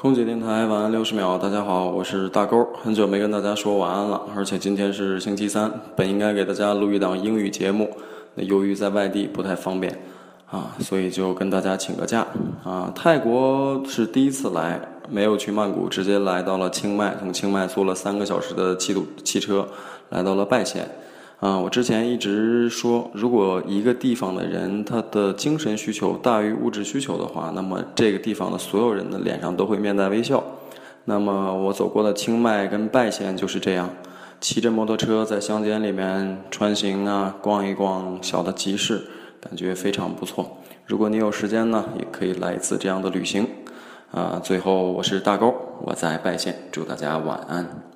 空姐电台晚安六十秒，大家好，我是大勾，很久没跟大家说晚安了，而且今天是星期三，本应该给大家录一档英语节目，那由于在外地不太方便啊，所以就跟大家请个假啊。泰国是第一次来，没有去曼谷，直接来到了清迈，从清迈坐了三个小时的汽渡汽车来到了拜县。啊，我之前一直说，如果一个地方的人他的精神需求大于物质需求的话，那么这个地方的所有人的脸上都会面带微笑。那么我走过的清迈跟拜县就是这样，骑着摩托车在乡间里面穿行啊，逛一逛小的集市，感觉非常不错。如果你有时间呢，也可以来一次这样的旅行。啊，最后我是大勾，我在拜县，祝大家晚安。